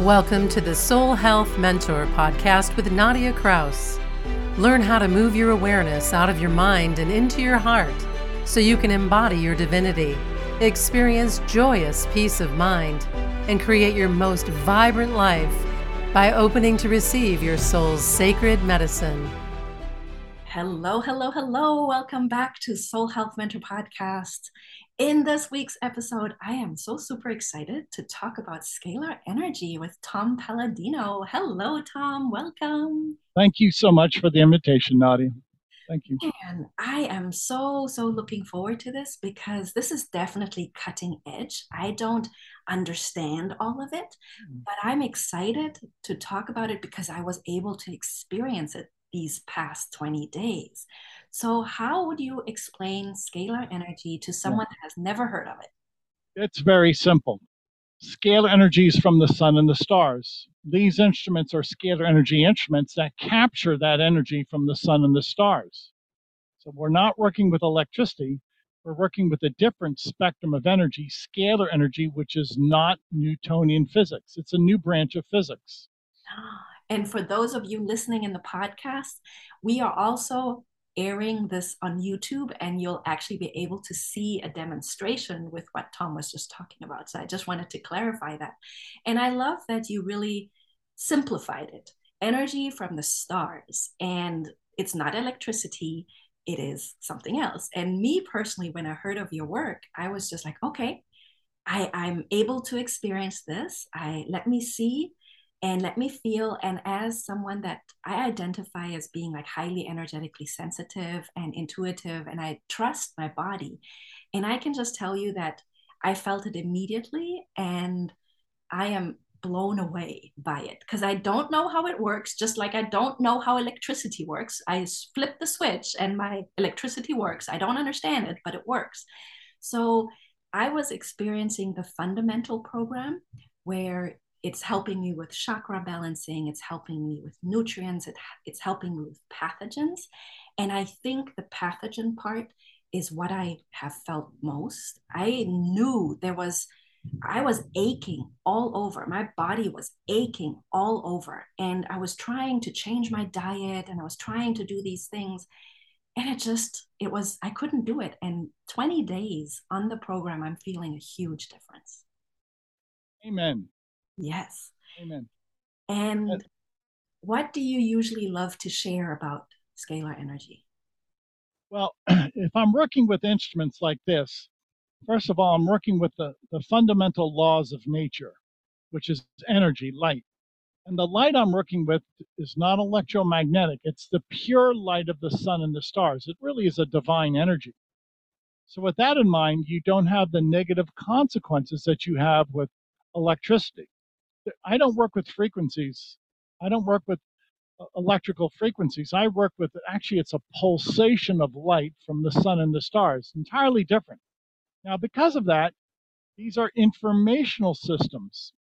Welcome to the Soul Health Mentor podcast with Nadia Kraus. Learn how to move your awareness out of your mind and into your heart so you can embody your divinity, experience joyous peace of mind, and create your most vibrant life by opening to receive your soul's sacred medicine. Hello, hello, hello. Welcome back to Soul Health Mentor Podcast. In this week's episode, I am so super excited to talk about scalar energy with Tom Paladino. Hello, Tom. Welcome. Thank you so much for the invitation, Nadia. Thank you. And I am so, so looking forward to this because this is definitely cutting edge. I don't understand all of it, mm. but I'm excited to talk about it because I was able to experience it these past 20 days. So, how would you explain scalar energy to someone that has never heard of it? It's very simple. Scalar energy is from the sun and the stars. These instruments are scalar energy instruments that capture that energy from the sun and the stars. So, we're not working with electricity, we're working with a different spectrum of energy, scalar energy, which is not Newtonian physics. It's a new branch of physics. And for those of you listening in the podcast, we are also airing this on YouTube, and you'll actually be able to see a demonstration with what Tom was just talking about. So I just wanted to clarify that. And I love that you really simplified it energy from the stars, and it's not electricity. It is something else. And me personally, when I heard of your work, I was just like, okay, I, I'm able to experience this. I let me see and let me feel and as someone that i identify as being like highly energetically sensitive and intuitive and i trust my body and i can just tell you that i felt it immediately and i am blown away by it. Because i don't know how it works just like i don't know how electricity works. I flip the switch and my electricity works. I don't understand it but it works. So i was experiencing the fundamental program where it's helping me with chakra balancing it's helping me with nutrients it, it's helping me with pathogens. And i think the pathogen part is what i have felt most. I knew there was i was aching all over. My body was aching all over. And i was trying to change my diet and i was trying to do these things. And it just it was i couldn't do it. And 20 days on the program i'm feeling a huge difference. Amen Yes. Amen. And what do you usually love to share about scalar energy? Well, if I'm working with instruments like this, first of all, I'm working with the, the fundamental laws of nature, which is energy, light. And the light I'm working with is not electromagnetic, it's the pure light of the sun and the stars. It really is a divine energy. So, with that in mind, you don't have the negative consequences that you have with electricity. I don't work with frequencies. I don't work with uh, electrical frequencies. I work with actually it's a pulsation of light from the sun and the stars, entirely different. Now, because of that, these are informational systems,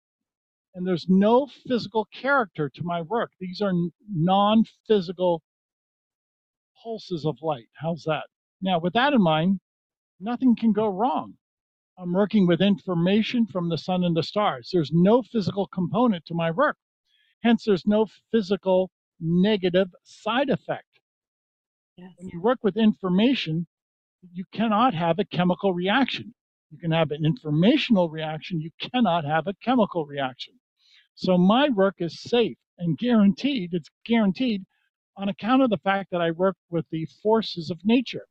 and there's no physical character to my work. These are non physical pulses of light. How's that? Now, with that in mind, nothing can go wrong. I'm working with information from the sun and the stars. There's no physical component to my work. Hence, there's no physical negative side effect. Yes. When you work with information, you cannot have a chemical reaction. You can have an informational reaction, you cannot have a chemical reaction. So my work is safe and guaranteed. It's guaranteed on account of the fact that I work with the forces of nature.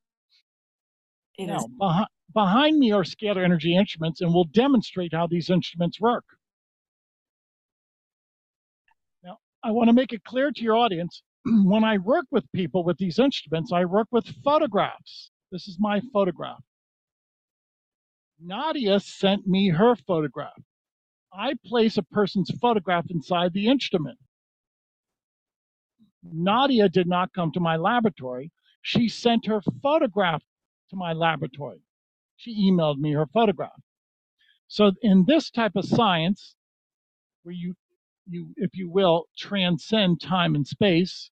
It now, behind, behind me are scalar energy instruments, and we'll demonstrate how these instruments work. Now, I want to make it clear to your audience when I work with people with these instruments, I work with photographs. This is my photograph. Nadia sent me her photograph. I place a person's photograph inside the instrument. Nadia did not come to my laboratory. She sent her photograph to my laboratory. She emailed me her photograph. So in this type of science, where you you, if you will, transcend time and space,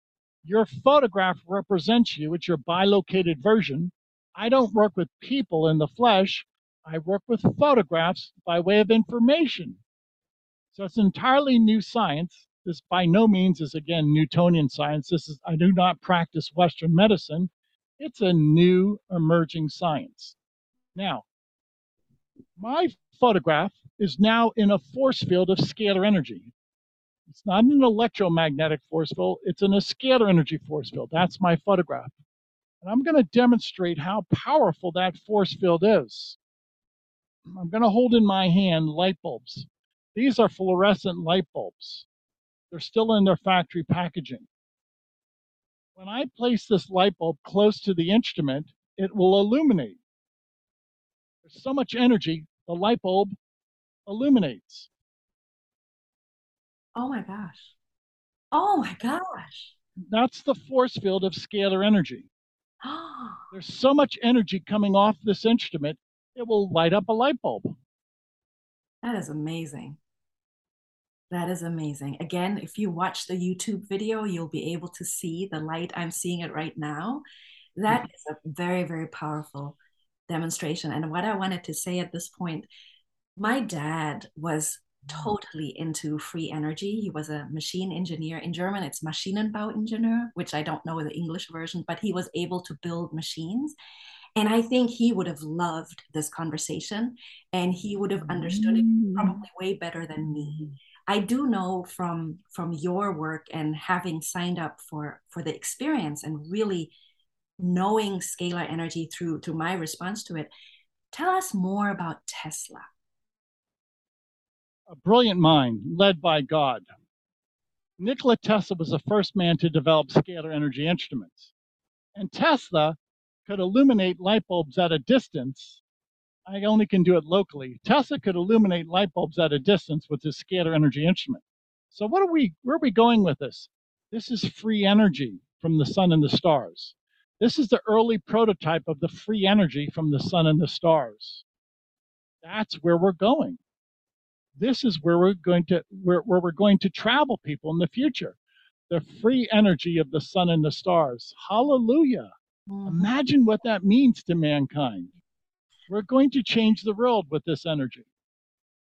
your photograph represents you. It's your bilocated version. I don't work with people in the flesh. I work with photographs by way of information. So it's entirely new science. This by no means is again Newtonian science. This is I do not practice Western medicine. It's a new emerging science. Now, my photograph is now in a force field of scalar energy. It's not an electromagnetic force field, it's in a scalar energy force field. That's my photograph. And I'm going to demonstrate how powerful that force field is. I'm going to hold in my hand light bulbs. These are fluorescent light bulbs. They're still in their factory packaging. When I place this light bulb close to the instrument, it will illuminate. There's so much energy, the light bulb illuminates. Oh my gosh. Oh my gosh. That's the force field of scalar energy. There's so much energy coming off this instrument, it will light up a light bulb. That is amazing. That is amazing. Again, if you watch the YouTube video, you'll be able to see the light. I'm seeing it right now. That mm-hmm. a very, very powerful demonstration. And what I wanted to say at this point, my dad was totally into free energy. He was a machine engineer. In German, it's Maschinenbauingenieur, which I don't know the English version, but he was able to build machines. And I think he would have loved this conversation and he would have understood it mm. probably way better than me. I do know from from your work and having signed up for for the experience and really knowing scalar energy through through my response to it. Tell us more about Tesla a brilliant mind led by God. Nikola Tesla was the first man to develop scalar energy instruments. And Tesla could illuminate light bulbs at a distance. I only can do it locally. Tesla could illuminate light bulbs at a distance with his scalar energy instrument. So what are we where are we going with this? This is free energy from the sun and the stars. This is the early prototype of the free energy from the sun and the stars. That's where we're going. This is where we're going to where, where we're going to travel people in the future. The free energy of the sun and the stars. Hallelujah. Mm-hmm. imagine what that means to mankind. We're going to change the world with this energy.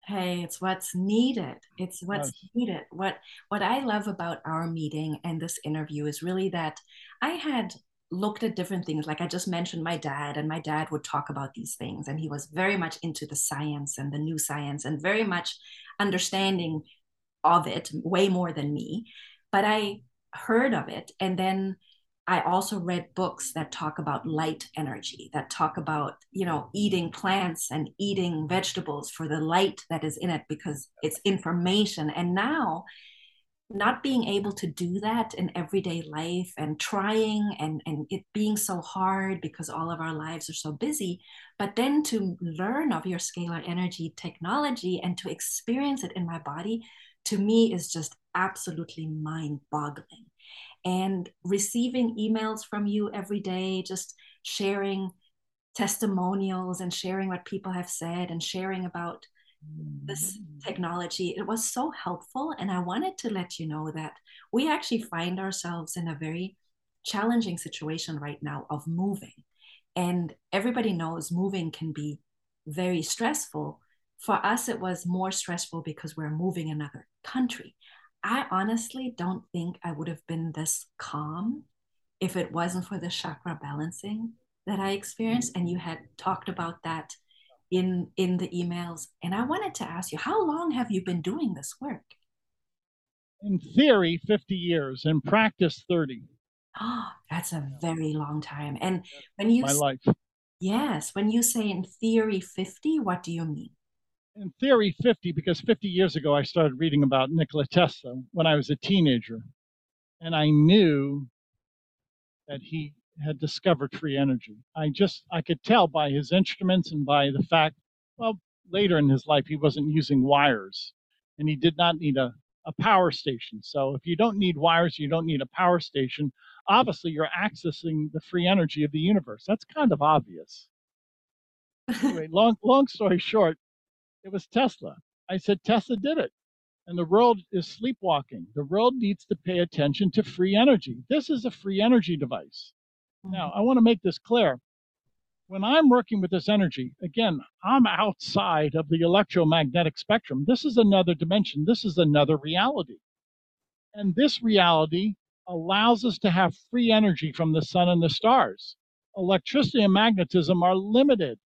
Hey it's what's needed. It's what's yes. needed. What what i love about our meeting and this interview is really that i had looked at different things. Like I just mentioned my dad, and my dad would talk about these things, and he was very much into the science and the new science and very much understanding of it way more than me. But I heard of it, and then I also read books that talk about light energy, that talk about, you know, eating plants and eating vegetables for the light that is in it because it's information. And now not being able to do that in everyday life and trying and, and it being so hard because all of our lives are so busy, but then to learn of your scalar energy technology and to experience it in my body, to me is just absolutely mind boggling. And receiving emails from you every day, just sharing testimonials and sharing what people have said and sharing about this mm. technology. It was so helpful. And I wanted to let you know that we actually find ourselves in a very challenging situation right now of moving. And everybody knows moving can be very stressful. For us, it was more stressful because we're moving another country. I honestly don't think I would have been this calm if it wasn't for the chakra balancing that I experienced. And you had talked about that in in the emails and i wanted to ask you how long have you been doing this work? In theory 50 years in practice 30 oh that's a very long time. And when you my life. Yes when you say in theory 50 what do you mean? In theory 50 because 50 years ago i started reading about nikola tesla when i was a teenager. And i knew that he had discovered free energy. I just I could tell by his instruments and by the fact, well, later in his life he wasn't using wires, and he did not need a a power station. So if you don't need wires, you don't need a power station. Obviously, you're accessing the free energy of the universe. That's kind of obvious. anyway, long long story short, it was Tesla. I said Tesla did it. And the world is sleepwalking. The world needs to pay attention to free energy. This is a free energy device. Now, mm-hmm. I want to make this clear. when I'm working with this energy, again, I'm outside of the electromagnetic spectrum. This is another dimension, this is another reality. And this reality allows us to have free energy from the sun and the stars. Electricity and magnetism are limited.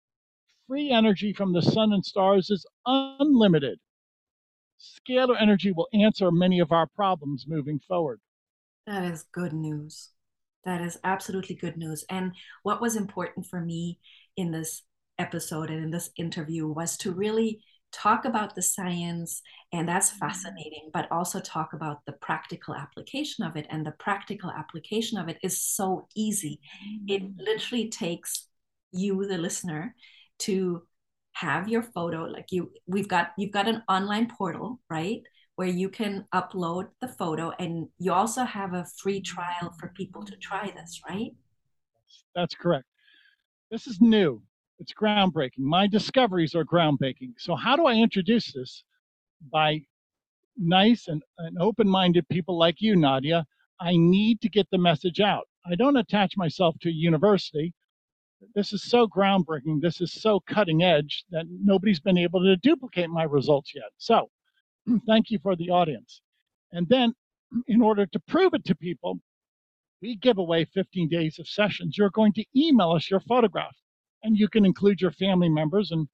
Free energy from the sun and stars is unlimited. Scalar energy will answer many of our problems moving forward. That is good news. That is absolutely good news. And what was important for me in this episode and in this interview was to really talk about the science, and that's mm-hmm. fascinating, but also talk about the practical application of it. And the practical application of it is so easy. It mm-hmm. literally takes you, the listener, to have your photo like you we've got you've got an online portal right where you can upload the photo and you also have a free trial for people to try this, right? That's correct. This is new. It's groundbreaking. My discoveries are groundbreaking. So, how do I introduce this? By nice and, and open minded people like you, Nadia. I need to get the message out. I don't attach myself to a university. This is so groundbreaking. This is so cutting edge that nobody's been able to duplicate my results yet. So, thank you for the audience. And then, in order to prove it to people, we give away 15 days of sessions. You're going to email us your photograph, and you can include your family members, and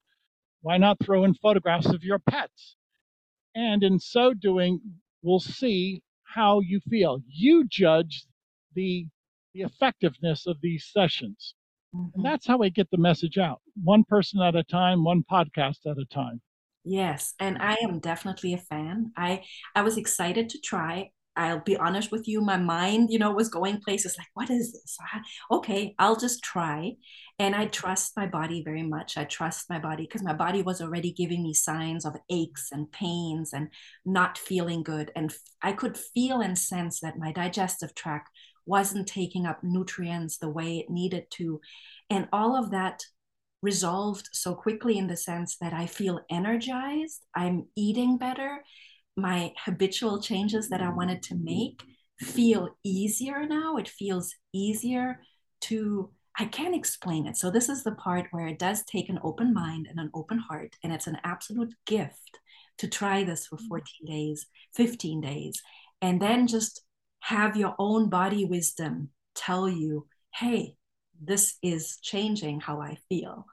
why not throw in photographs of your pets? And in so doing, we'll see how you feel. You judge the, the effectiveness of these sessions. Mm-hmm. And that's how we get the message out one person at a time, one podcast at a time. Yes, and I am definitely a fan. I I was excited to try. I'll be honest with you, my mind, you know, was going places like, what is this? Okay, I'll just try. And I trust my body very much. I trust my body because my body was already giving me signs of aches and pains and not feeling good. And I could feel and sense that my digestive tract wasn't taking up nutrients the way it needed to. And all of that resolved so quickly in the sense that I feel energized, I'm eating better, my habitual changes that I wanted to make feel easier now. It feels easier to, I can't explain it. So, this is the part where it does take an open mind and an open heart, and it's an absolute gift to try this for mm-hmm. 14 days, 15 days, and then just have your own body wisdom tell you, hey, this is changing how I feel.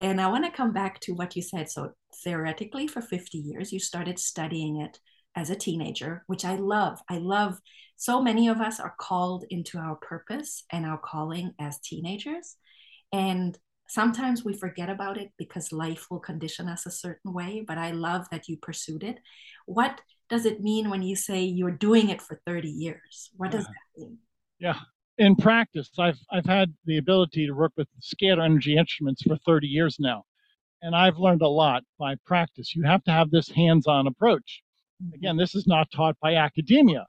And I want to come back to what you said. So, theoretically, for 50 years, you started studying it as a teenager, which I love. I love so many of us are called into our purpose and our calling as teenagers. And sometimes we forget about it because life will condition us a certain way. But I love that you pursued it. What does it mean when you say you're doing it for 30 years? What does that mean? Yeah, in practice, I've I've had the ability to work with scalar energy instruments for 30 years now, and I've learned a lot by practice. You have to have this hands-on approach. Mm-hmm. Again, this is not taught by academia.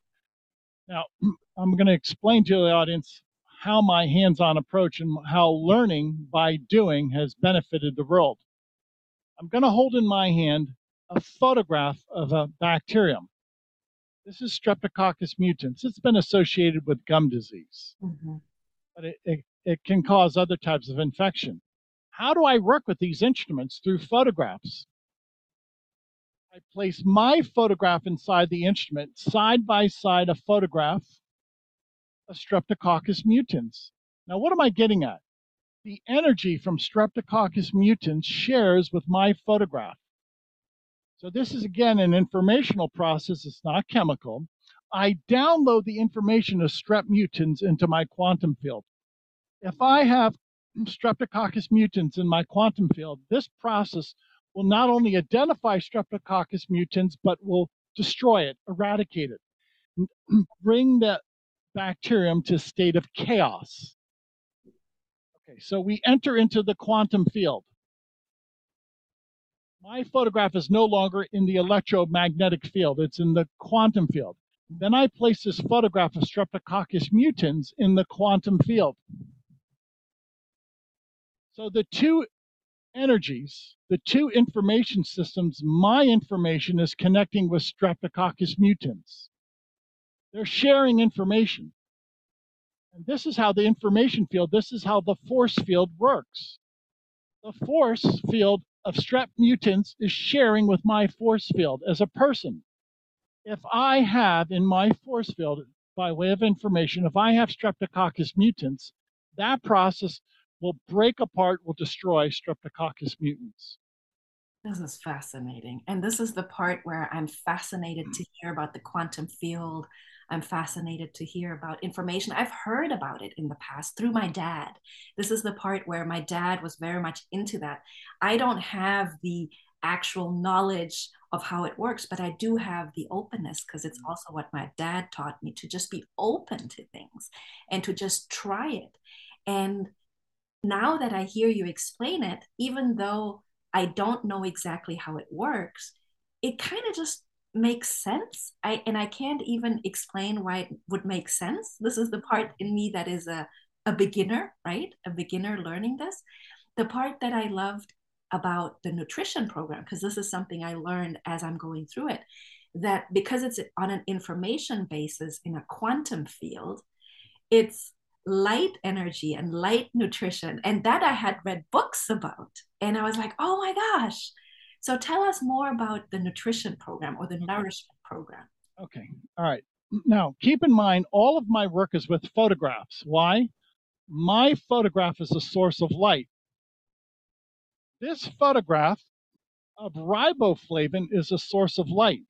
Now, I'm going to explain to the audience how my hands-on approach and how learning by doing has benefited the world. I'm going to hold in my hand a photograph of a bacterium. This is Streptococcus mutans. It's been associated with gum disease, mm-hmm. but it, it, it can cause other types of infection. How do I work with these instruments through photographs? I place my photograph inside the instrument, side by side a photograph of Streptococcus mutans. Now, what am I getting at? The energy from Streptococcus mutans shares with my photograph. So this is again an informational process, it's not chemical. I download the information of strep mutans into my quantum field. If I have Streptococcus mutans in my quantum field, this process will not only identify Streptococcus mutans, but will destroy it, eradicate it, bring the bacterium to a state of chaos. Okay, so we enter into the quantum field my photograph is no longer in the electromagnetic field, it's in the quantum field. Then I place this photograph of Streptococcus mutans in the quantum field. So the two energies, the two information systems, my information is connecting with Streptococcus mutans. They're sharing information. And this is how the information field, this is how the force field works. The force field of strep mutans is sharing with my force field as a person. If I have in my force field, by way of information, if I have streptococcus mutans, that process will break apart, will destroy streptococcus mutans. This is fascinating. And this is the part where I'm fascinated to hear about the quantum field. I'm fascinated to hear about information. I've heard about it in the past through my dad. This is the part where my dad was very much into that. I don't have the actual knowledge of how it works, but I do have the openness because it's mm. also what my dad taught me to just be open to things and to just try it. And now that I hear you explain it, even though I don't know exactly how it works, it kind of just makes sense. I and I can't even explain why it would make sense. This is the part in me that is a, a beginner, right? A beginner learning this. The part that I loved about the nutrition program, because this is something I learned as I'm going through it, that because it's on an information basis in a quantum field, it's light energy and light nutrition. And that I had read books about. And I was like, oh my gosh. So tell us more about the nutrition program or the nourishment program. Okay. All right. Now, keep in mind, all of my work is with photographs. Why? My photograph is a source of light. This photograph of riboflavin is a source of light.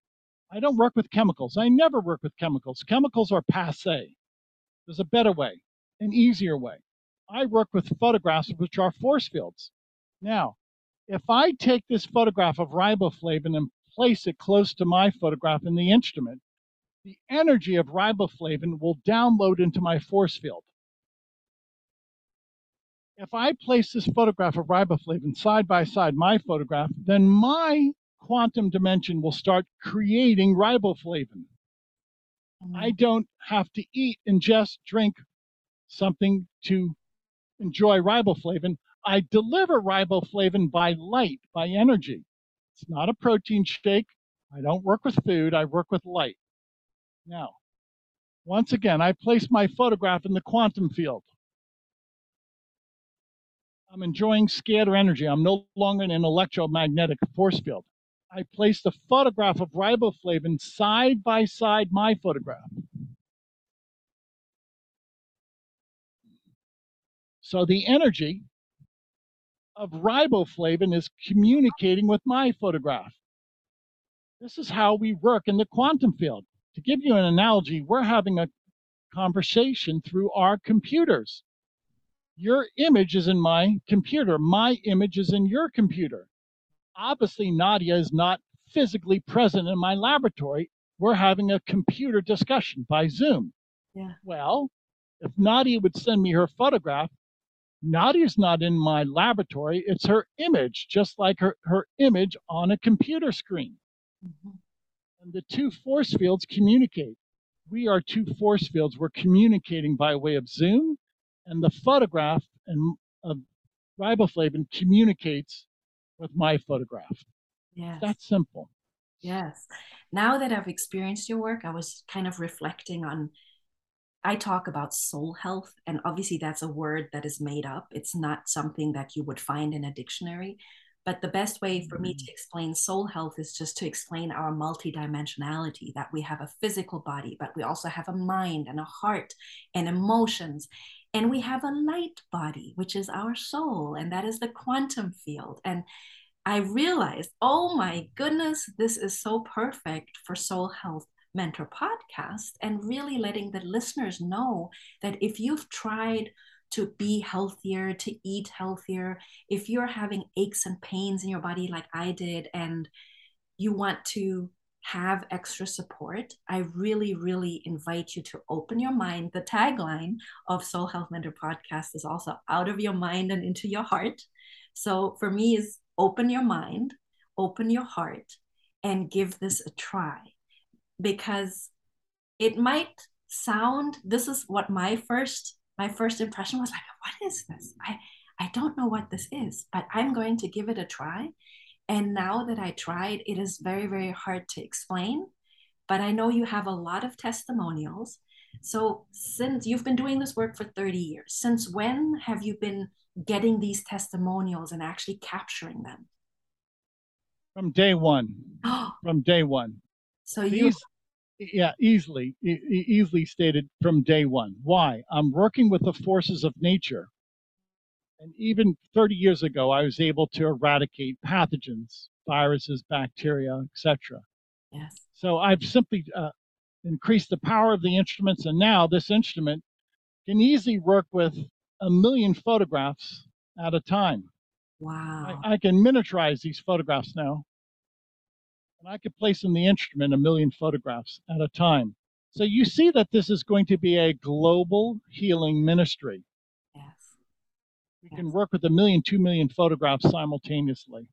I don't work with chemicals. I never work with chemicals. Chemicals are passe. There's a better way an easier way. I work with photographs which are force fields. Now, if I take this photograph of riboflavin and place it close to my photograph in the instrument, the energy of riboflavin will download into my force field. If I place this photograph of riboflavin side by side my photograph, then my quantum dimension will start creating riboflavin. Mm-hmm. I don't have to eat, ingest, drink something to enjoy riboflavin, I deliver riboflavin by light, by energy. It's not a protein shake. I don't work with food, I work with light. Now, once again, I place my photograph in the quantum field. I'm enjoying scalar energy. I'm no longer in an electromagnetic force field. I place the photograph of riboflavin side by side my photograph. So the energy of riboflavin is communicating with my photograph. This is how we work in the quantum field. To give you an analogy, we're having a conversation through our computers. Your image is in my computer, my image is in your computer. Obviously, Nadia is not physically present in my laboratory. We're having a computer discussion by Zoom. Yeah. Well, if Nadia would send me her photograph, Nadia's not in my laboratory. It's her image, just like her, her image on a computer screen. Mm-hmm. And the two force fields communicate. We are two force fields. We're communicating by way of Zoom, and the photograph and of riboflavin communicates with my photograph. Yes. That's simple. Yes. Now that I've experienced your work, I was kind of reflecting on I talk about soul health, and obviously that's a word that is made up. It's not something that you would find in a dictionary. But the best way for me to mm. explain soul health is just to explain our multidimensionality that we have a physical body, but we also have a mind and a heart and emotions. And we have a light body, which is our soul, and that is the quantum field. And I realized, oh my goodness, this is so perfect for soul health Mentor podcast and really letting the listeners know that if you've tried to be healthier, to eat healthier, if you're having aches and pains in your body like I did, and you want to have extra support, I really, really invite you to open your mind. The tagline of Soul Health Mentor podcast is also out of your mind and into your heart. So for me is open your mind, open your heart, and give this a try because it might sound this is what my first my first impression was like what is this i i don't know what this is but i'm going to give it a try and now that i tried it is very very hard to explain but i know you have a lot of testimonials So, since you've been doing this work for 30 years, since when have you been getting these testimonials and actually capturing them? From day one. from day one. So you. yeah, easily, e- easily stated from day one. Why? I'm working with the forces of nature. And even 30 years ago, I was able to eradicate pathogens, viruses, bacteria, etc. Yes. So I've simply uh, increased the power of the instruments, and now this instrument can easily work with a million photographs at a time. Wow. I, I can miniaturize these photographs now, and I could place in the instrument a million photographs at a time. So you see that this is going to be a global healing ministry. Yes. We yes. can work with a million, two million photographs simultaneously.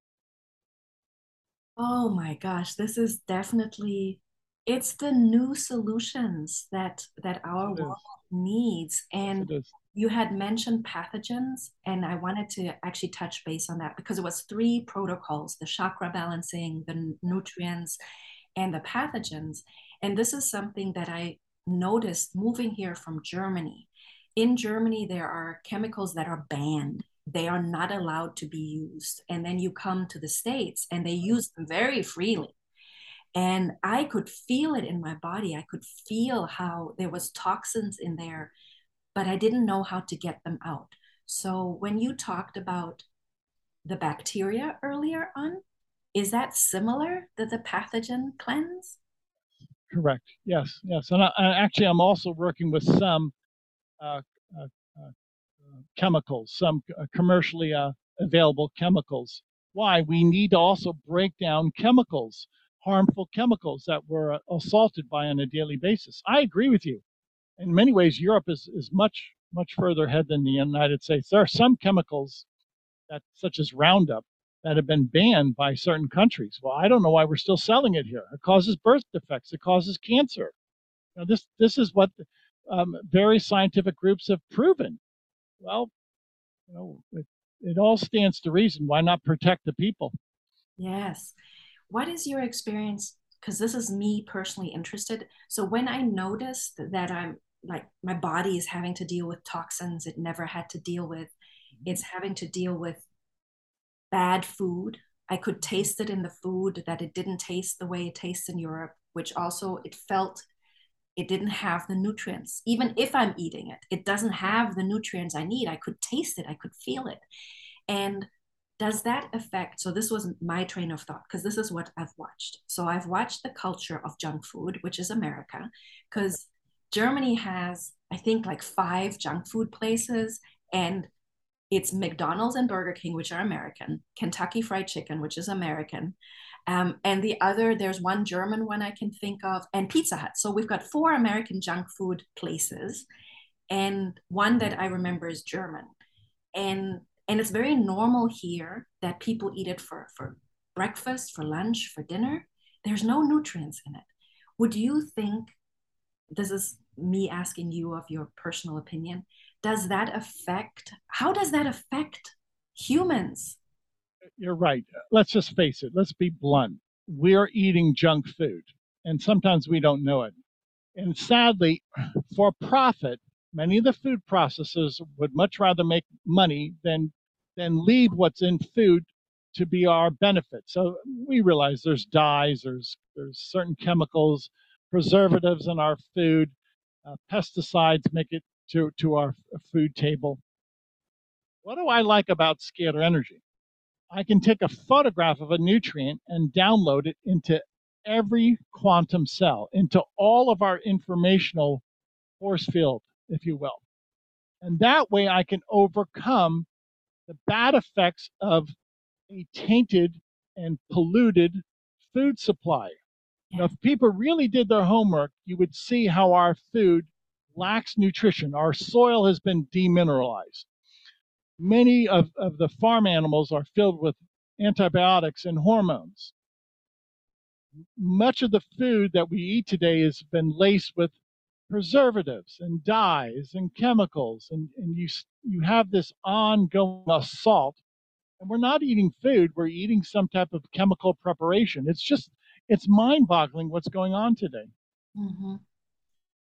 Oh my gosh, this is definitely it's the new solutions that that our world needs and you had mentioned pathogens and i wanted to actually touch base on that because it was three protocols the chakra balancing the nutrients and the pathogens. And this is something that i noticed moving here from germany. In germany there are chemicals that are banned. They are not allowed to be used. And then you come to the states and they use them very freely. And i could feel it in my body. I could feel how there was toxins in there but i didn't know how to get them out. So when you talked about the bacteria earlier on is that similar to the pathogen cleanse? Correct. Yes yes. And I, actually i'm also working with some uh, uh, uh, chemicals some uh, commercially uh, available chemicals. Why? We need to also break down chemicals harmful chemicals that we're assaulted by on a daily basis. I agree with you. In many ways, Europe is, is much, much further ahead than the United States. There are some chemicals that, such as Roundup, that have been banned by certain countries. Well, I don't know why we're still selling it here. It causes birth defects. It causes cancer. Know, this this is what um, various scientific groups have proven. Well, you know, it, it all stands to reason. Why not protect the people? Yes what is your experience because this is me personally interested so when i noticed that i'm like my body is having to deal with toxins it never had to deal with. Mm-hmm. it's having to deal with bad food. I could taste it in the food that it didn't taste the way it tastes in europe which also it felt it didn't have the nutrients. Even if i'm eating it it doesn't have the nutrients i need. I could taste it. I could feel it. And does that affect so this was my train of thought because this is what i've watched. So i've watched the culture of junk food which is america because germany has i think like five junk food places and it's mcdonald's and burger king which are american kentucky fried chicken which is american um, and the other there's one german one i can think of and pizza hut so we've got four american junk food places and one that i remember is german and and it's very normal here that people eat it for, for breakfast, for lunch, for dinner. There's no nutrients in it. Would you think, this is me asking you of your personal opinion, does that affect, how does that affect humans? You're right. Let's just face it. Let's be blunt. We're eating junk food, and sometimes we don't know it. And sadly, for profit, Many of the food processors would much rather make money than than leave what's in food to be our benefit. So we realize there's dyes, there's there's certain chemicals, preservatives in our food, uh, pesticides make it to to our food table. What do I like about scalar energy? I can take a photograph of a nutrient and download it into every quantum cell, into all of our informational force field if you will. And that way I can overcome the bad effects of a tainted and polluted food supply. Now, if people really did their homework, you would see how our food lacks nutrition. Our soil has been demineralized. Many of, of the farm animals are filled with antibiotics and hormones. Much of the food that we eat today has been laced with preservatives and dyes and chemicals and, and you you have this ongoing assault and we're not eating food we're eating some type of chemical preparation it's just it's mind boggling what's going on today. Mm-hmm.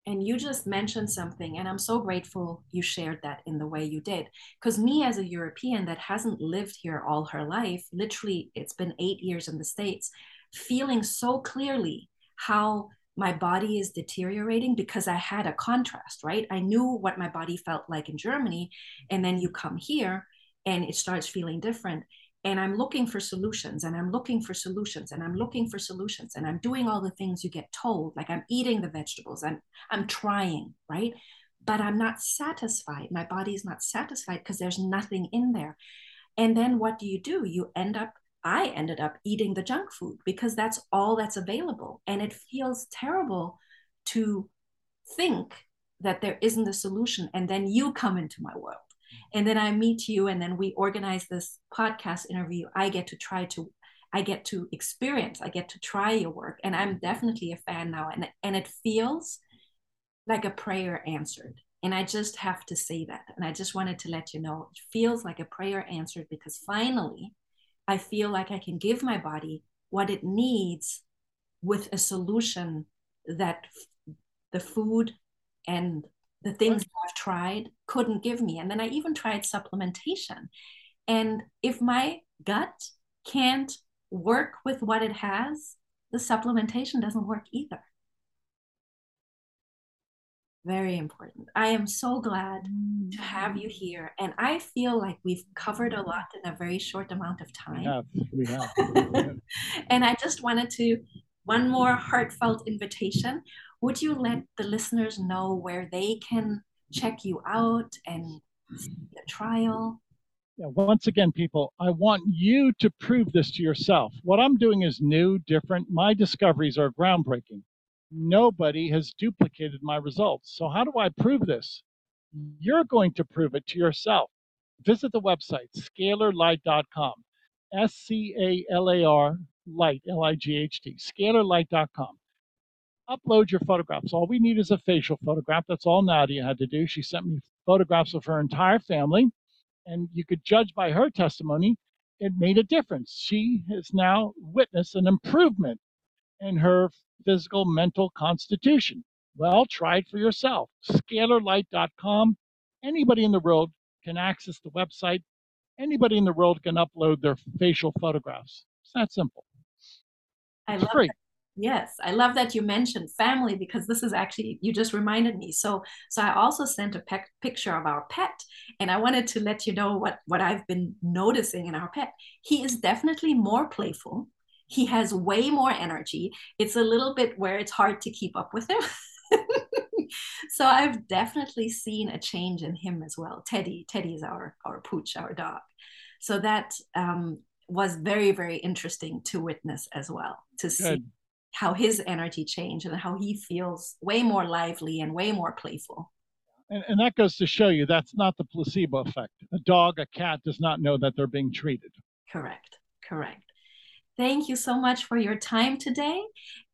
and you just mentioned something and i'm so grateful you shared that in the way you did. Because me as a european that hasn't lived here all her life literally it's been eight years in the states feeling so clearly how my body is deteriorating because i had a contrast right? I knew what my body felt like in germany and then you come here and it starts feeling different and I'm looking for solutions and I'm looking for solutions and I'm looking for solutions and I'm doing all the things you get told like I'm eating the vegetables I'm I'm trying right? But I'm not satisfied my body is not satisfied because there's nothing in there. And then what do you do? You end up I ended up eating the junk food because that's all that's available and it feels terrible to think that there isn't a solution and then you come into my world and then i meet you and then we organize this podcast interview. I get to try to i get to experience i get to try your work and i'm definitely a fan now and and it feels like a prayer answered. And i just have to say that and i just wanted to let you know it feels like a prayer answered because finally i feel like i can give my body what it needs with a solution that the food and the things I've tried couldn't give me. And then I even tried supplementation. And if my gut can't work with what it has, the supplementation doesn't work either. Very important. I am so glad to have you here. And I feel like we've covered a lot in a very short amount of time. We have. We have. and I just wanted to, one more heartfelt invitation would you let the listeners know where they can check you out and see the trial? Yeah, once again, people, I want you to prove this to yourself. What I'm doing is new, different. My discoveries are groundbreaking. Nobody has duplicated my results. So, how do I prove this? You're going to prove it to yourself. Visit the website, scalarlight.com. S C A L A R light, L I G H T, scalarlight.com upload your photographs. All we need is a facial photograph. That's all Nadia had to do. She sent me photographs of her entire family, and you could judge by her testimony, it made a difference. She has now witnessed an improvement in her physical, mental constitution. Well, try it for yourself. Scalarlight.com. Anybody in the world can access the website. Anybody in the world can upload their facial photographs. It's that simple. I It's love free. that. Yes, I love that you mentioned family because this is actually you just reminded me. So, so I also sent a pec- picture of our pet, and I wanted to let you know what what I've been noticing in our pet. He is definitely more playful. He has way more energy. It's a little bit where it's hard to keep up with him. so I've definitely seen a change in him as well. Teddy, Teddy is our our pooch, our dog. So that um, was very very interesting to witness as well to see Good. How his energy changed and how he feels way more lively and way more playful. And, and that goes to show you that's not the placebo effect. A dog, a cat does not know that they're being treated. Correct. Correct. Thank you so much for your time today.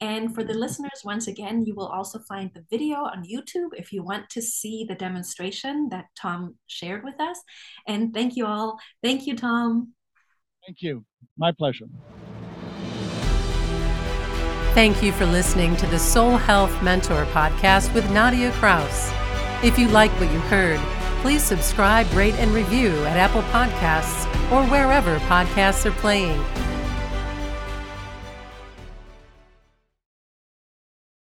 And for the listeners, once again, you will also find the video on YouTube if you want to see the demonstration that Tom shared with us. And thank you all. Thank you, Tom. Thank you. My pleasure. Thank you for listening to the Soul Health Mentor podcast with Nadia Kraus. If you like what you heard, please subscribe, rate, and review at Apple Podcasts or wherever podcasts are playing.